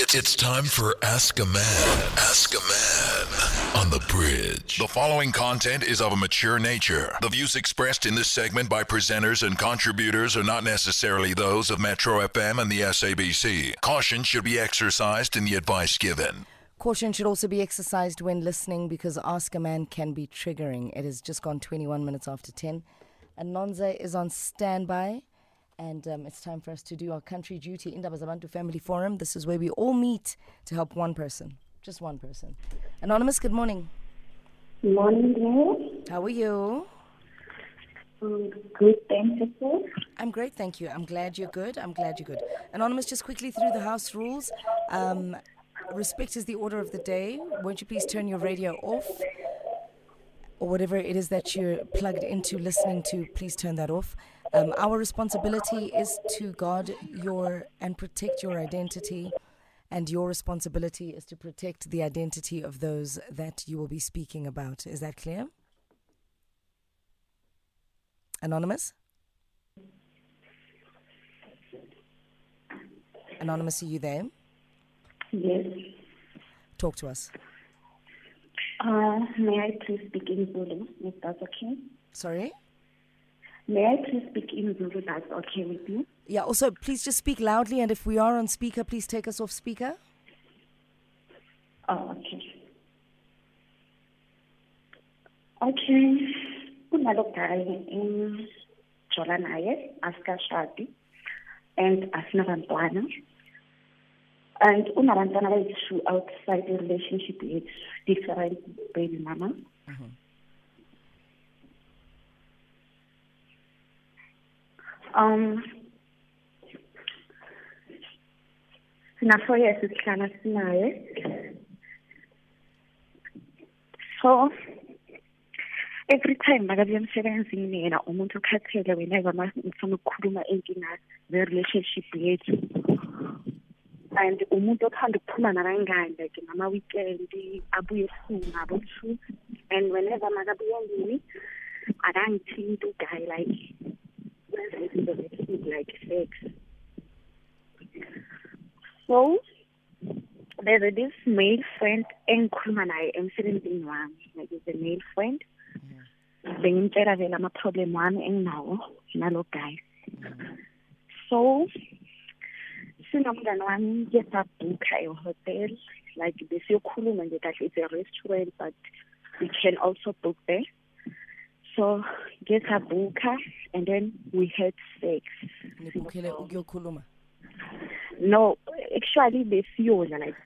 It's, it's time for Ask a Man. Ask a Man on the bridge. The following content is of a mature nature. The views expressed in this segment by presenters and contributors are not necessarily those of Metro FM and the SABC. Caution should be exercised in the advice given. Caution should also be exercised when listening because Ask a Man can be triggering. It has just gone 21 minutes after 10. and Anonza is on standby. And um, it's time for us to do our country duty in Zabantu Family Forum. This is where we all meet to help one person, just one person. Anonymous, good morning. Morning. How are you? Um, good, thanks, yourself. I'm great, thank you. I'm glad you're good. I'm glad you're good. Anonymous, just quickly through the house rules. Um, respect is the order of the day. Won't you please turn your radio off? Or whatever it is that you're plugged into listening to, please turn that off. Um, our responsibility is to guard your and protect your identity, and your responsibility is to protect the identity of those that you will be speaking about. Is that clear? Anonymous? Anonymous, are you there? Yes. Talk to us. Uh, may I please speak in Zulu, if that's okay? Sorry? May I please speak in Zulu, that's okay with you? Yeah, also, please just speak loudly, and if we are on speaker, please take us off speaker. Oh, okay. Okay. Kunalo guy in Jolanaye, asikashadi, and asinabantwana. And unabantwana bethu outside the relationship with different baby mamas. Mm-hmm. Um, sina four years sihlala sinaye. So every time makabuya emsebenzini yena umuntu ukhathele whenever ma ngifuna ukukhuluma inkinga ze-relationship yethu and umuntu othanda ukuphuma nabangani like ngama-weekend abuye ebusuku ngabo two and whenever makabuya endlini akangithinti uguy like like sex so there's this male friend engikhuluma naye emsebenzini wami. Like is a male friend. Bengimtshela vele ama-problem wami enginawo nalo guy. So sinomngane wami ke sabhukha ehotel. Like besiyokhuluma nje kahle it's a restaurant but we can also book there. So ke sabhukha and then we had sex ukuyokhuluma. no actually besiyodla like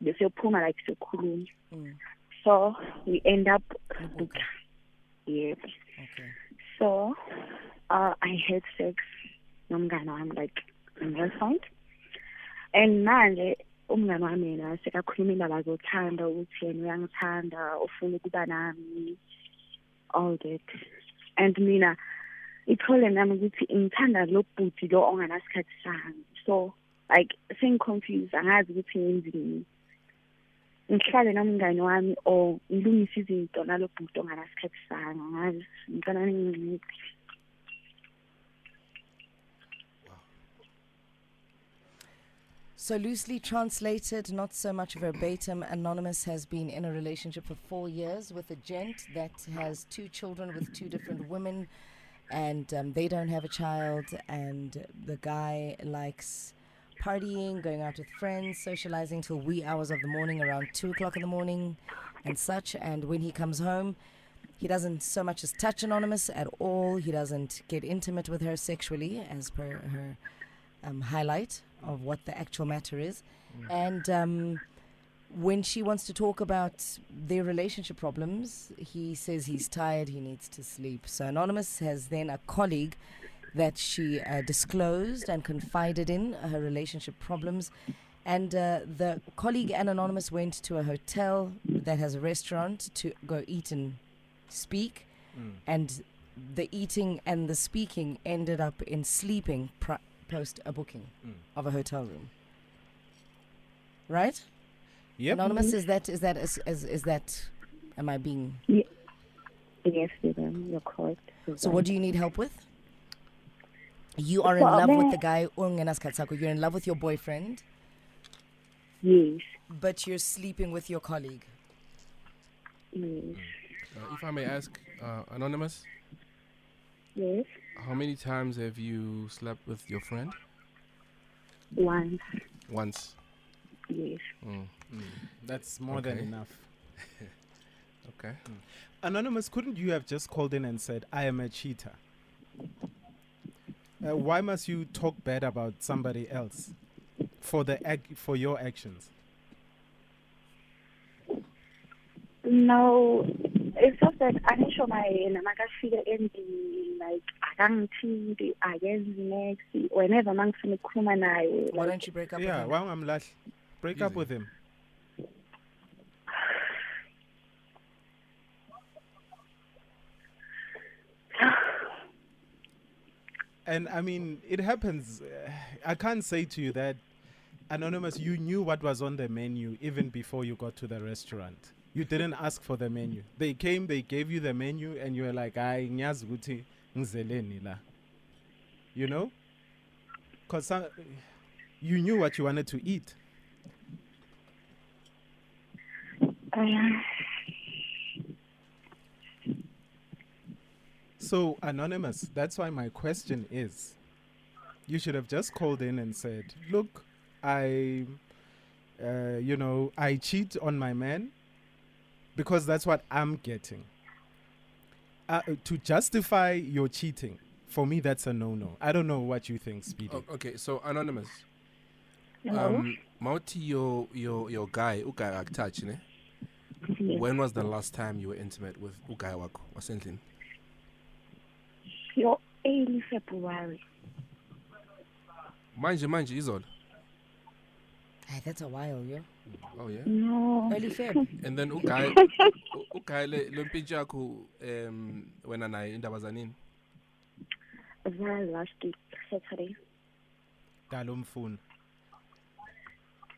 besiyophuma like siyokhuluma Mm, so we end up Nibukha. yeah Okay. so uh i had sex nomngane wami like restaurant and manje umngane wami yena sekakhuluma indaba zothanda ukuthi yena uyangithanda ufuna ukuba nami all that and mina i-problem yami ukuthi ngithanda lo bhuti lo onganasikhathi sami. So like sengi-confused angazi ukuthi ngenzini. Ngihlale nomngane wami or ngilungise izinto nalo bhuti onganasikhathi sami angazi. Ngicela ningincede So, loosely translated, not so much verbatim, Anonymous has been in a relationship for four years with a gent that has two children with two different women, and um, they don't have a child. And the guy likes partying, going out with friends, socializing till wee hours of the morning, around two o'clock in the morning, and such. And when he comes home, he doesn't so much as touch Anonymous at all. He doesn't get intimate with her sexually, as per her um, highlight of what the actual matter is. And um, when she wants to talk about their relationship problems, he says he's tired, he needs to sleep. So Anonymous has then a colleague that she uh, disclosed and confided in her relationship problems. And uh, the colleague and Anonymous went to a hotel that has a restaurant to go eat and speak. And the eating and the speaking ended up in sleeping post a booking of a hotel room. Right? Yep. Anonymous, is that is that is, is, is that am I being yes Stephen, you're correct so what do you need help with? You are in Well, love with the guy. You're in love with your boyfriend. Yes. but you're sleeping with your colleague. Yes. Uh, if I may ask, uh, Anonymous, Yes. How many times have you slept with your friend? Once. Once. Yes. Mm. That's more than enough. Okay. Anonymous, couldn't you have just called in and said, I am a cheater? Uh, why must you talk bad about somebody else for the ac- for your actions? No, it's just that angisho mayena makafika endlini like akangithindi akenzi next whenever mangifuna ukukhuluma naye Why like, don't you break up yeah, with him? Yeah, why am lahl? Break up with him. And I mean, it happens. uh, I can't say to you that, Anonymous, you knew what was on the menu even before you got to the restaurant. You didn't ask for the menu. They came, they gave you the menu, and you were like, "I ukuthi ngizeleni la." You know, because you knew what you wanted to eat. uh, So, Anonymous, that's why my question is you should have just called in and said, Look, I, uh, you know, I cheat on my man because that's what I'm getting. Uh, to justify your cheating, for me, that's a no no. I don't know what you think, Speedy. Oh, okay. So Anonymous, no. um, Mauti, your your your guy, uguy touch, ne? yes. When was the last time you were intimate with uguy wako wasendlini? your early February. Manje manje izolo. Hey, that's a while, yo. Oh yeah. No. Early Feb. And then uguy u- uguy le lo mpintshi yakho um wena naye indaba zanini? Very last week, Saturday. Dalumfun.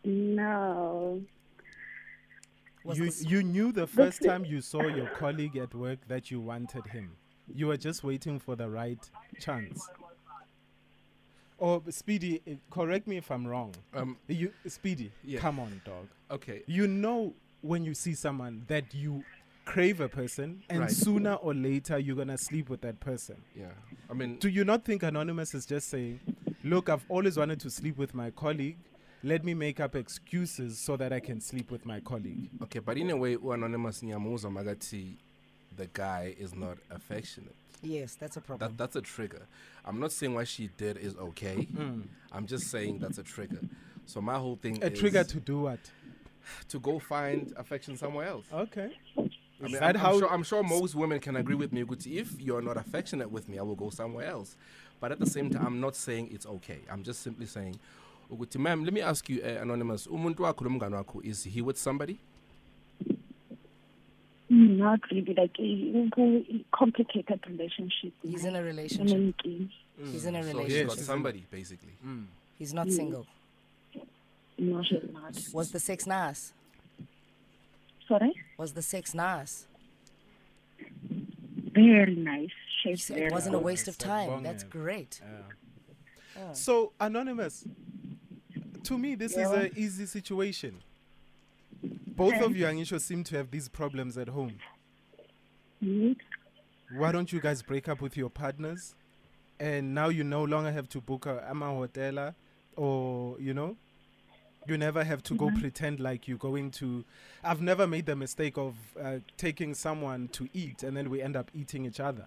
No. You, you knew the first time you saw your colleague at work that you wanted him. You were just waiting for the right chance. Or Speedy, eh, correct me if I'm wrong. Um You Speedy, Yeah. come on, dog. okay. You know when you see someone that you crave a person, and Right. sooner or later you're gonna sleep with that person. Yeah. I mean Do you not think Anonymous is just saying, "Look, I've always wanted to sleep with my colleague. Let me make up excuses so that I can sleep with my colleague." Okay, but in a way, anonymous nyamuza magati, the guy is not affectionate. yes, that's a problem. That that's a trigger. I'm not saying what she did is okay. I'm just saying that's a trigger. So my whole thing A is trigger to do what? to go find affection somewhere else. Okay. I Is mean, that I'm, how? I'm, sure, I'm sure most women can agree with me. Guti, if you're not affectionate with me, I will go somewhere else. But at the same time, I'm not saying it's okay. I'm just simply saying, Uguti, ma'am, let me ask you, uh, anonymous. Umuntu wakho wakho, is he with somebody? Not really. Like a, a complicated relationship. He's in a relationship. Relationship. Mm. He's in a So he's relationship. got somebody, basically. Mm. He's not mm. single. No, she's not. Was the sex nice? Sorry? Was the sex nice? Very nice. She's it wasn't a waste of time. That's Sabonge. great. Oh. So Anonymous, to me, this is an easy situation. Both of you, Angisho, seem to have these problems at home. Yes. Why don't you guys break up with your partners? And now you no longer have to book a ama hotela or you know you never have to go pretend like you're going to I've never made the mistake of uh, taking someone to eat and then we end up eating each other.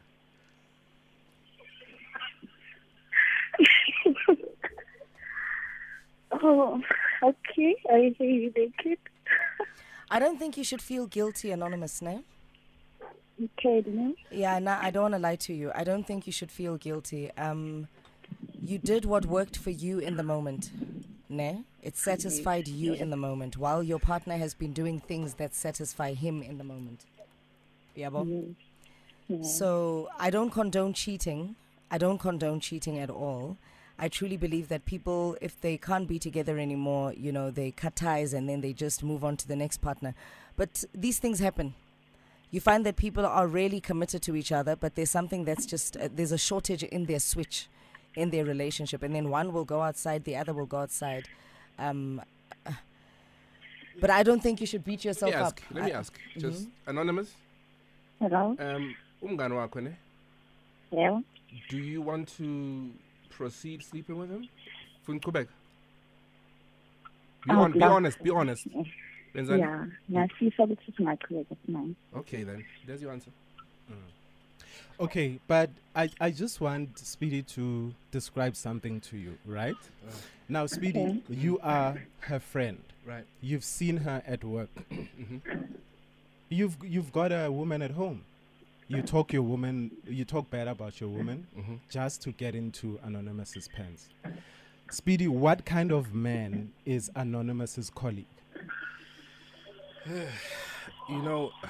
Oh, okay. I hear you naked. I don't think you should feel guilty, Anonymous, no? Okay, no? Yeah, no, I don't want to lie to you. I don't think you should feel guilty. Um, you did what worked for you in the moment, ne? It satisfied you in the moment, while your partner has been doing things that satisfy him in the moment. Yabo? So I don't condone cheating. I don't condone cheating at all. I truly believe that people, if they can't be together anymore, you know, they cut ties and then they just move on to the next partner. But these things happen. You find that people are really committed to each other, but there's something that's just, uh, there's a shortage in their switch, in their relationship. And then one will go outside, the other will go outside. Um, uh, But I don't think you should beat yourself Let me up. ask. Let me I- ask. Just anonymous. Hello? Um, umngani wakho ne? Yeah. Do you want to proceed sleeping with him? Funa Quebec? Be, Oh, on, be no. honest. Be honest. Wenzani? Yeah. Ngiyafisa ukuthi singaqhubeka simanje. Okay then. There's your answer. Okay, but I, I just want Speedy to describe something to you, right? Now, Speedy, Okay. you are her friend. Right. You've seen her at work. Mhm. You've you've got a woman at home. You talk your woman. You talk bad about your woman Mhm. just to get into Anonymous's pants. Speedy, what kind of man is Anonymous's colleague? You know.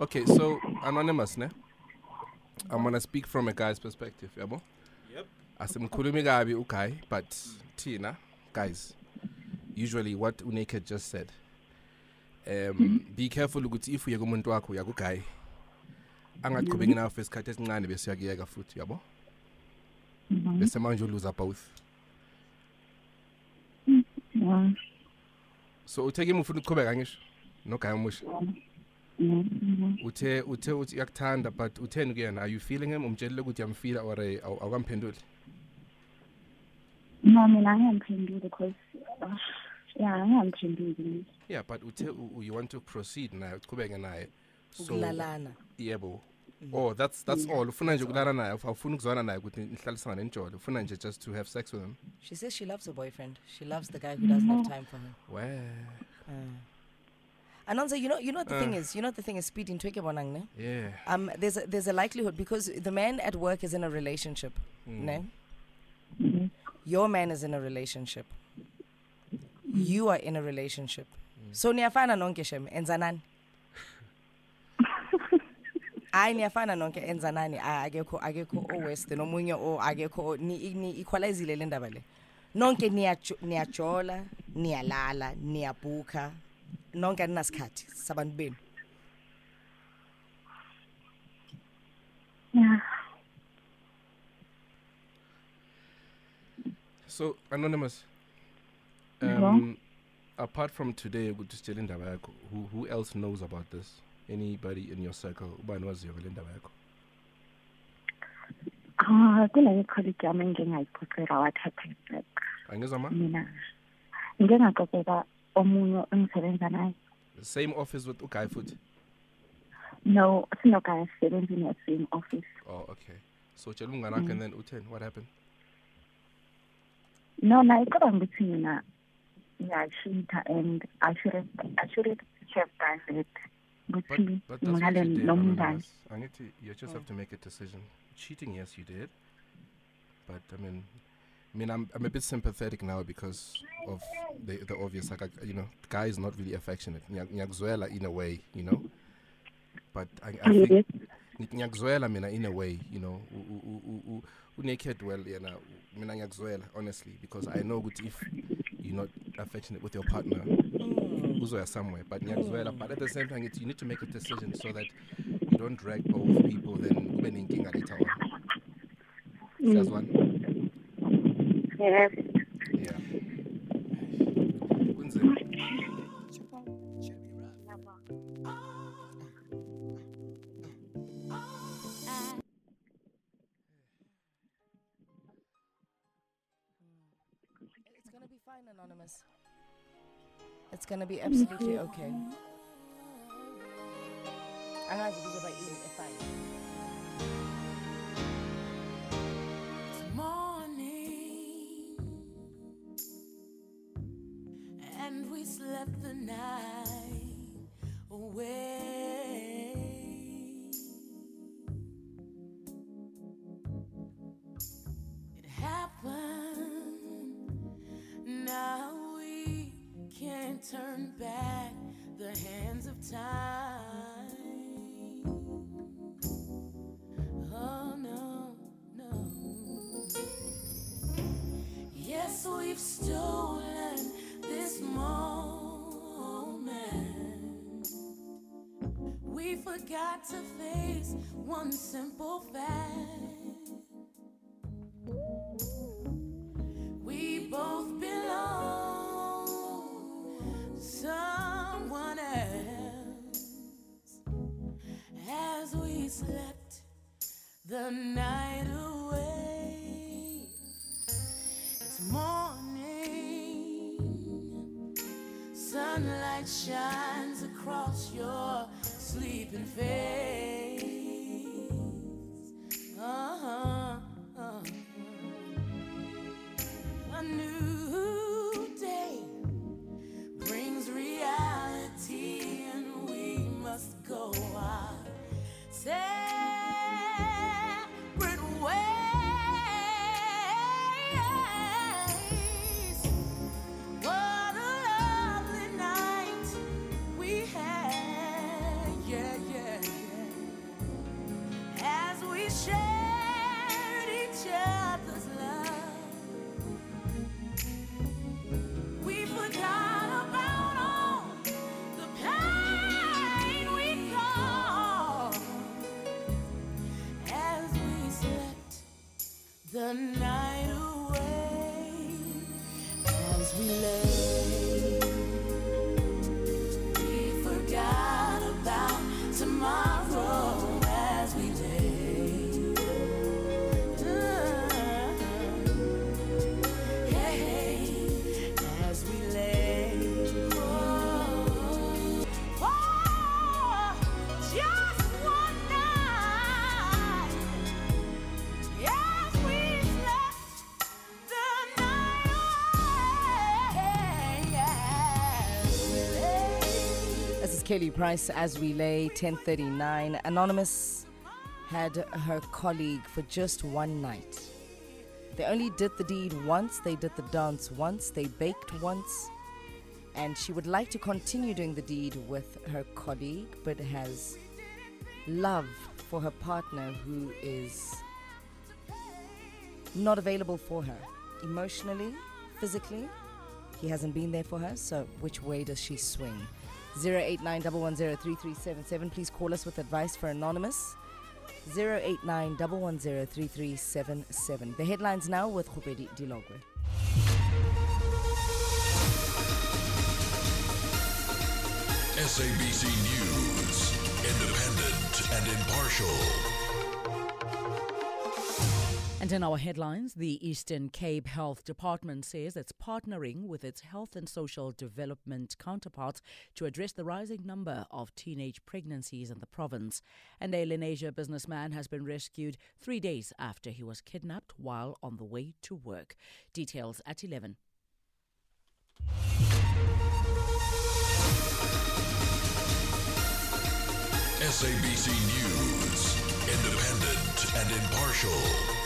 Okay, so anonymous, ne? I'm gonna speak from a guy's perspective, yabo? Yep. Asimkhulumi kabi uguy, but Tina, guys, usually what Unaked just said. Um, be careful ukuthi if uye kumuntu wakho uya kuguy angaqhubeki nawe for isikhathi esincane bese uyakuyeka futhi yabo bese manje uluza both. Yeah. so uthe kimi ufuna ukuqhubeka ngisho? Noguy omusha? Mhm. uthe uthe uthi uyakuthanda but utheni kuyena are you feeling him? Umtshelile ukuthi uyamfila or eh, awu- awukamphenduli? No, mina angiyamphenduli because uh, yeah, angiyamphenduli. yeah but uthe u- u- you want to proceed naye uqhubeke naye. So Ukulalana. yebo oh that's that's all ufuna nje ukulala naye awuf- awufuni ukuzwana naye ukuthi nihlalisana nenjolo ufuna nje just to have sex with him She says she loves her boyfriend. She loves the guy who doesn't have time for her. well Anonza, you know, you know what the thing Uh. is. You know what the thing is. Speed in bonang ne. yeah Um, there's a, there's a likelihood because the man at work is in a relationship, Mm. ne? Mhm. Your man is in a relationship. You are in a relationship. Mm. So niyafana nonke shem enzanani. Hayi niyafana nonke enzanani nani akekho akekho owest nomunye o akekho o- ni ni equalizile le ndaba le. Nonke niyajola, niyalala, niyabhukha Nonke aninasikhathi sabantu benu. Yeah. so anonymous um apart from today ukuthi sitshele indaba yakho who who else knows about this anybody in your circle ubani waziyo ngale ndaba yakho Ah, kule colleague yami engingayiphucela wathatha like angizwa ma mina. Ngike ngaxoxela omunye engisebenza naye. same office with uguy futhi No, sinoguy sisebenza in the same office. oh okay so tshela umngane wakho and then utheni what happened No, naye cabanga ukuthi mina ngiyashita and I shouldn't I shouldn't have done it. But, but that's what you did. Anonymous. Angithi, you just have to make a decision. Cheating, yes, you did. But I mean, I mean, I'm I'm a bit sympathetic now because of the the obvious. Like, you know, the guy is not really affectionate. Ngiya- in a way, you know. But I, I Yes. think ngiyakuzwela mina in a way, you know. Unaked well, yena. Mina ngiyakuzwela honestly because I know ukuthi if you're not affectionate with your partner, uzoya somewhere but hmm. ngiyakuzwela but at the same time it's, you need to make a decision so that you don't drag both people then kube nenkinga later on. Hmm. Siyazwana Yes. It's gonna be absolutely okay. Angazi kuzoba yini efine. Turn back the hands of time oh no no Yes, we've stolen this moment. We forgot to face one simple fact. Kelly Price as we lay 1039. Anonymous had her colleague for just one night. They only did the deed once, they did the dance once, they baked once, and she would like to continue doing the deed with her colleague, but has love for her partner who is not available for her emotionally, physically. He hasn't been there for her, so which way does she swing? 089 Please call us with advice for Anonymous. 089 The headlines now with Khupedi Dilogwe. SABC News, independent and impartial. And in our headlines, the Eastern Cape Health Department says it's partnering with its health and social development counterparts to address the rising number of teenage pregnancies in the province. An Asia businessman has been rescued three days after he was kidnapped while on the way to work. Details at 11. SABC News, independent and impartial.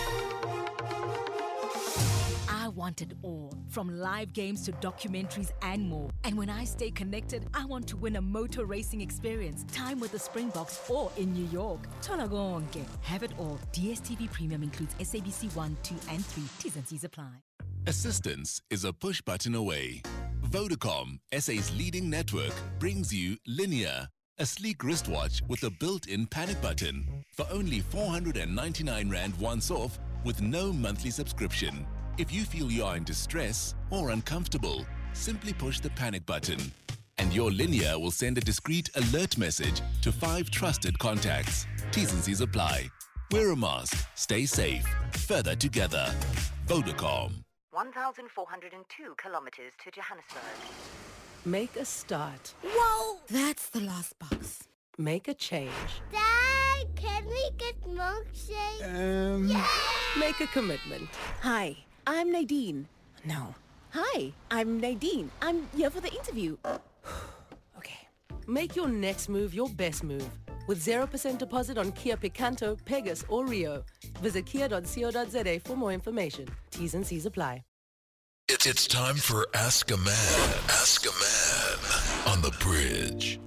I want it all, from live games to documentaries and more. And when I stay connected, I want to win a motor racing experience, time with the Springboks or in New York. Tolagonke. Have it all. DSTV Premium includes SABC 1, 2, and 3. T's and C's apply. Assistance is a push button away. Vodacom, SA's leading network, brings you Linear, a sleek wristwatch with a built in panic button for only 499 Rand once off with no monthly subscription. If you feel you are in distress or uncomfortable, simply push the panic button. And your Linear will send a discreet alert message to five trusted contacts. T's and C's apply. Wear a mask, stay safe, further together. Vodacom. 1,402 kilometers to Johannesburg. Make a start. Whoa! That's the last box. Make a change. Dad, can we get milkshake? Um. Make a commitment. Hi, I'm Nadine. No. Hi, I'm Nadine. I'm here for the interview. okay. Make your next move your best move. With 0% deposit on Kia Picanto, Pegas, or Rio. Visit kia.co.za for more information. T's and C's apply. It's, it's time for Ask a Man. Ask a Man on the bridge.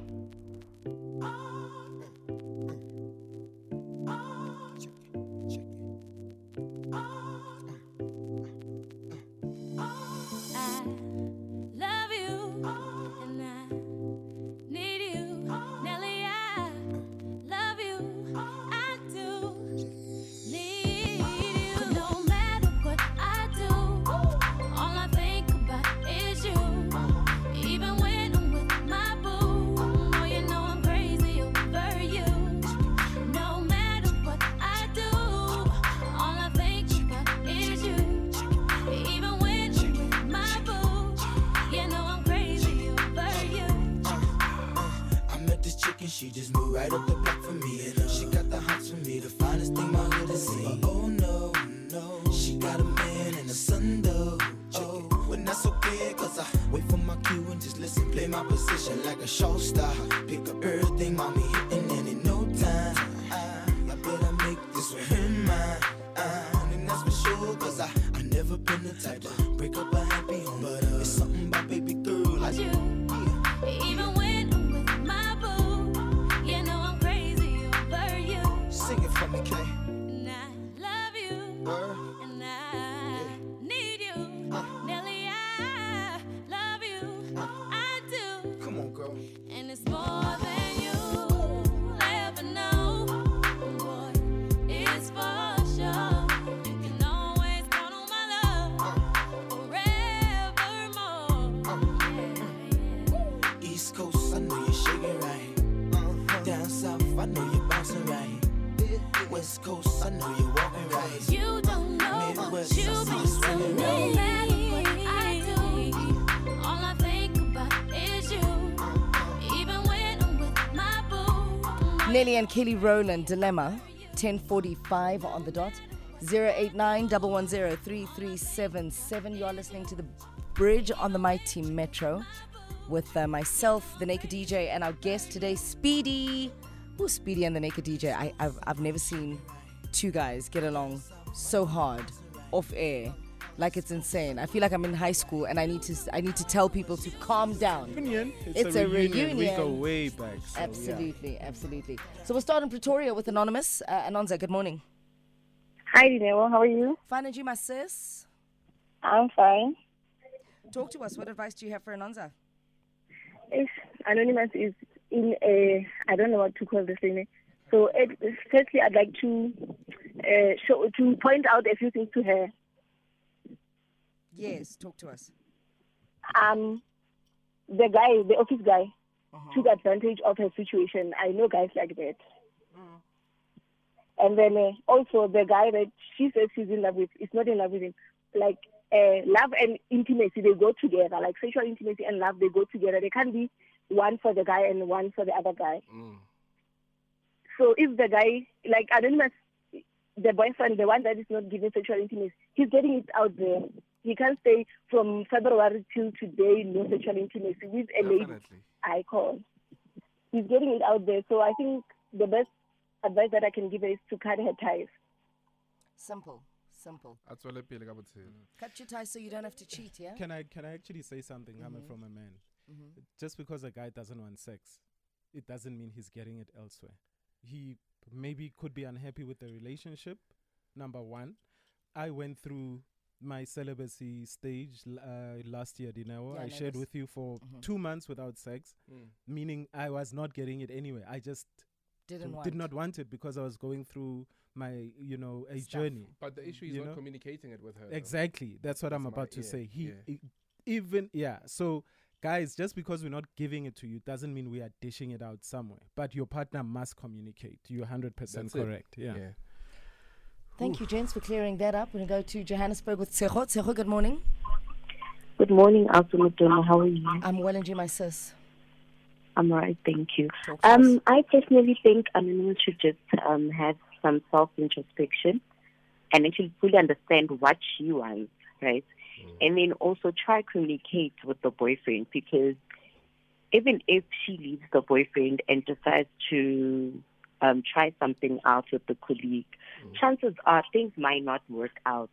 Right up the Nelly and Kelly Rowland, Dilemma, 1045 on the dot. 089 110 You are listening to The Bridge on the Mighty Metro with uh, myself, the Naked DJ, and our guest today, Speedy. Who's Speedy and the Naked DJ? I, I've, I've never seen two guys get along so hard off air. Like it's insane. I feel like I'm in high school and I need to I need to tell people to calm down. Reunion. It's, a, reunion. We go way back. so, yeah. Absolutely, absolutely. So we'll start in Pretoria with Anonymous. Uh, Anonza, good morning. Hi, Dineo. How are you? Fine, and you, my sis? I'm fine. Talk to us. What advice do you have for Anonza? If Anonymous is in a, I don't know what to call this thing. So, it, firstly, I'd like to uh, show to point out a few things to her. Yes, talk to us. Um, the guy, the office guy, took advantage of her situation. I know guys like that. And then uh, also the guy that she says she's in love with is not in love with him. Like uh, love and intimacy, they go together. Like sexual intimacy and love, they go together. They can't be one for the guy and one for the other guy. So if the guy, like Anonymous, the boyfriend, the one that is not giving sexual intimacy, he's getting it out there. He can't stay from February till today, no sexual intimacy with a lady I call. He's getting it out there. So I think the best advice that I can give her is to cut her ties. Simple, simple. a tswele pele ka botshelo Cut your ties so you don't have to cheat, yeah? Can I can I actually say something coming Mhm. from a man? Mhm. Just because a guy doesn't want sex, it doesn't mean he's getting it elsewhere. He maybe could be unhappy with the relationship. Number one, I went through my celibacy stage l- uh, last year, Dineo. Yeah, I I shared with you for Mhm. two months without sex, Mm. meaning I was not getting it anyway. I just Didn't did want. not want it because I was going through my, you know, a Stuff. journey. but the issue is you not know? communicating it with her though. Exactly. That's what That's I'm my- about to yeah, say. He yeah. e- even yeah. So guys, just because we're not giving it to you doesn't mean we are dishing it out somewhere. But your partner must communicate. You're 100% That's it. correct. Yeah. Yeah. Thank you, gents, for clearing that up. We're going to go to Johannesburg with Tseho. Tseho, good morning. Good morning, Asumutona. How are you? I'm well and you, my sis. I'm all right, thank you. Talk to Um. I personally think Anonymous should just um, have some self introspection and actually fully understand what she wants, right? And then also try communicate with the boyfriend because even if she leaves the boyfriend and decides to um, try something out with the colleague, mm. chances are things might not work out.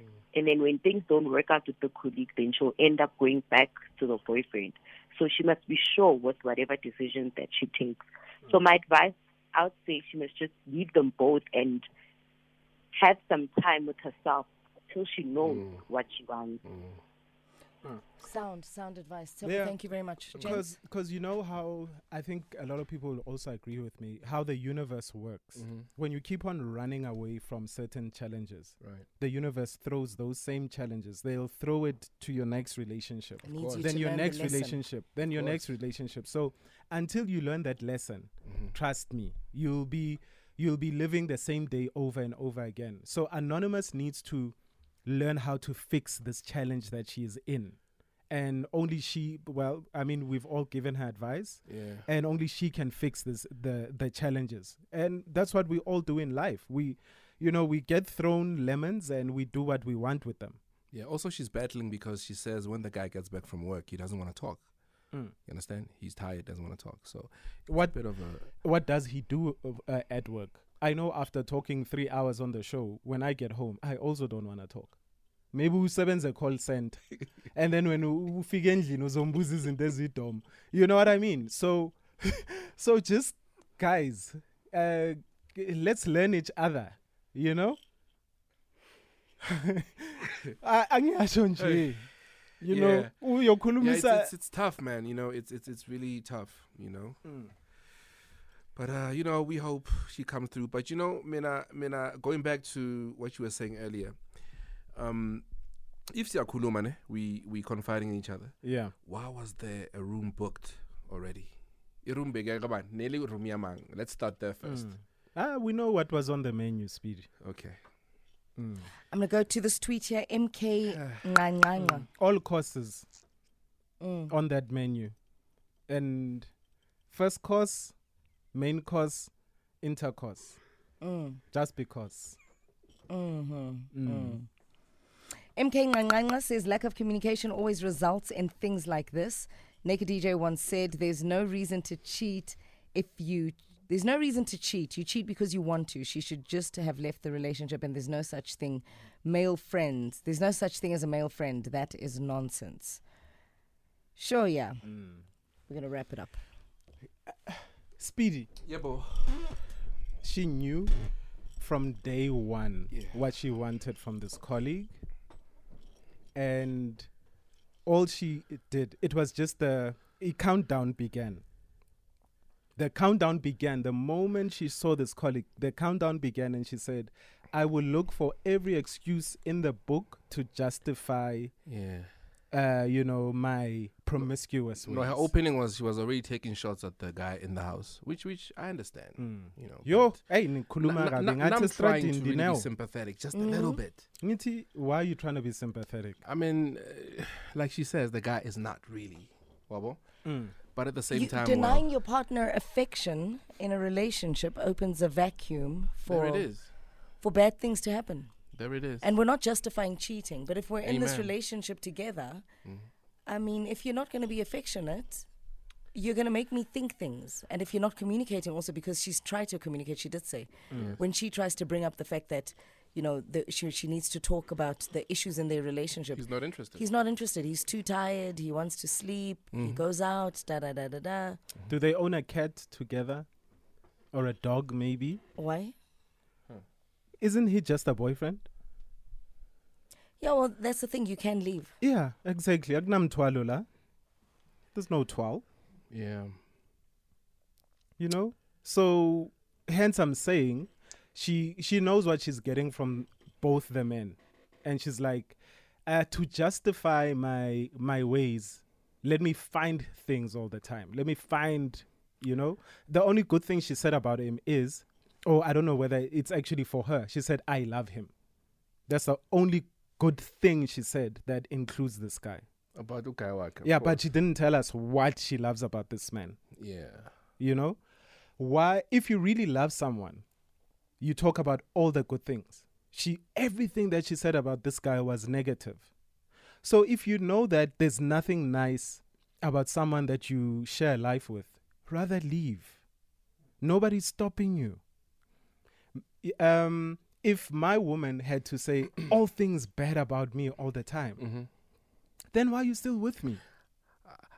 Mm. And then when things don't work out with the colleague, then she'll end up going back to the boyfriend. So she must be sure with whatever decision that she takes. Mm. So my advice, I would say she must just leave them both and have some time with herself till she knows what she wants. Sound, sound advice. Tseho, Yeah, thank you very much. Because because you know how I think a lot of people will also agree with me how the universe works. Mhm. When you keep on running away from certain challenges, Right. the universe throws those same challenges. They'll throw it to your next relationship. It needs you then your learn the next relationship. Then your next relationship. So until you learn that lesson, Mhm. trust me, you'll be you'll be living the same day over and over again. So anonymous needs to learn how to fix this challenge that she is in and only she. Well, I mean, we've all given her advice, Yeah. and only she can fix this the the challenges, and that's what we all do in life. We, you know, we get thrown lemons, and we do what we want with them. Yeah. Also, she's battling because she says when the guy gets back from work, he doesn't want to talk. Mm. You understand? He's tired, doesn't want to talk. So, What bit of a what does he do uh, at work? I know after talking three hours on the show, when I get home, I also don't want to talk. Maybe usebenze call center, and then when ufike endlini uzombuza izinto ezidom. You know what I mean? So, so just guys, uh, let's learn each other. You know. I- Angisho nje. You know, Yeah. Yeah, it's, it's, it's tough, man. You know, it's it's it's really tough. You know. Mm. But uh, you know, we hope she comes through. But you know, Mina, Mina, going back to what you were saying earlier, um, if siyakhuluma ne, we we confiding in each other. Yeah. Why was there a room booked already? I-room beke kabani? Nearly room yamang. Let's start there first. Mm. Ah, we know what was on the menu, speed Okay. Mm. I'm going to go to this tweet here. MK Nganqanga. All courses Mm. on that menu. And first course, main course, intercourse. Mm. Just because. Mm-hmm. Mm. Mm. MK Nganqanga says lack of communication always results in things like this. Naked DJ once said, "There's no reason to cheat if you." There's no reason to cheat. You cheat because you want to. She should just have left the relationship, and there's no such thing. Male friends. There's no such thing as a male friend. That is nonsense. Sure, yeah. We're gonna wrap it up. Speedy. Yeah, bo. She knew from day one Yeah. what she wanted from this colleague. And all she did, it was just the a countdown began. The countdown began the moment she saw this colleague. The countdown began, and she said, "I will look for every excuse in the book to justify, Yeah. Uh, you know, my promiscuous No, her opening was she was already taking shots at the guy in the house, which which I understand. Mm. You know. Yo, but- hey, Nkuluma, na, na, na, I'm trying to really be sympathetic, just a little Mhm. bit. Ngithi, why are you trying to be sympathetic? I mean, uh, like she says, the guy is not really wobble, Mm. but at the same You- time, denying well, your partner affection in a relationship opens a vacuum for there it is. for bad things to happen. There it is. And we're not justifying cheating, but if we're in this relationship together, Mhm. I mean, if you're not going to be affectionate, you're going to make me think things. And if you're not communicating, also because she's tried to communicate, she did say, Mm. when she tries to bring up the fact that, you know, the, she, she needs to talk about the issues in their relationship. He's not interested. He's not interested. He's too tired. He wants to sleep. He Mhm. goes out. Da da da da da. Do they own a cat together? Or a dog, maybe? Why? Isn't he just a boyfriend? Yeah, well, that's the thing. You can leave. Yeah, exactly. Akunamthwalo la. There's no twal, yeah. you know? So, hence I'm saying she she knows what she's getting from both the men. And she's like, uh, to justify my my ways, let me find things all the time. Let me find, you know? The only good thing she said about him is, oh, I don't know whether it's actually for her. She said, I love him. That's the only good thing she said that includes this guy. About okay, Yeah, but she didn't tell us what she loves about this man. yeah. You know? Why if you really love someone, you talk about all the good things. She everything that she said about this guy was negative. So if you know that there's nothing nice about someone that you share life with, rather leave. Nobody's stopping you. M- Um if my woman had to say all things bad about me all the time, Mhm. then why are you still with me?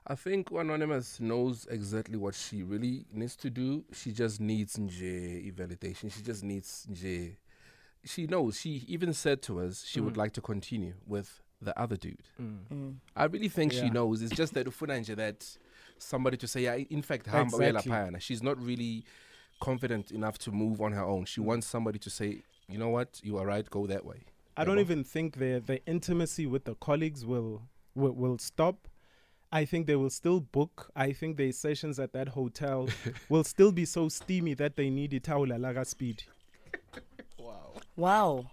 I think Anonymous knows exactly what she really needs to do. She just needs nje validation. She just needs nje. She knows. She even said to us she would Mm. like to continue with the other dude. Mm. I really think Yeah. she knows. It's just that ufuna nje that somebody to say, yeah, in fact, Exactly. she's not really confident enough to move on her own. She mm. wants somebody to say, you know what, you are right, go that way. I don't even think the the intimacy with the colleagues will will, will stop. I think they will still book. I think their sessions at that hotel will still be so steamy that they need Itaula Laga speed. Wow. Wow.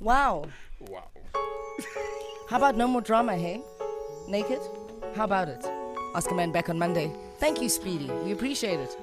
Wow. Wow. How about no more drama, hey? naked? How about it? Ask a man back on Monday. Thank you, Speedy. We appreciate it.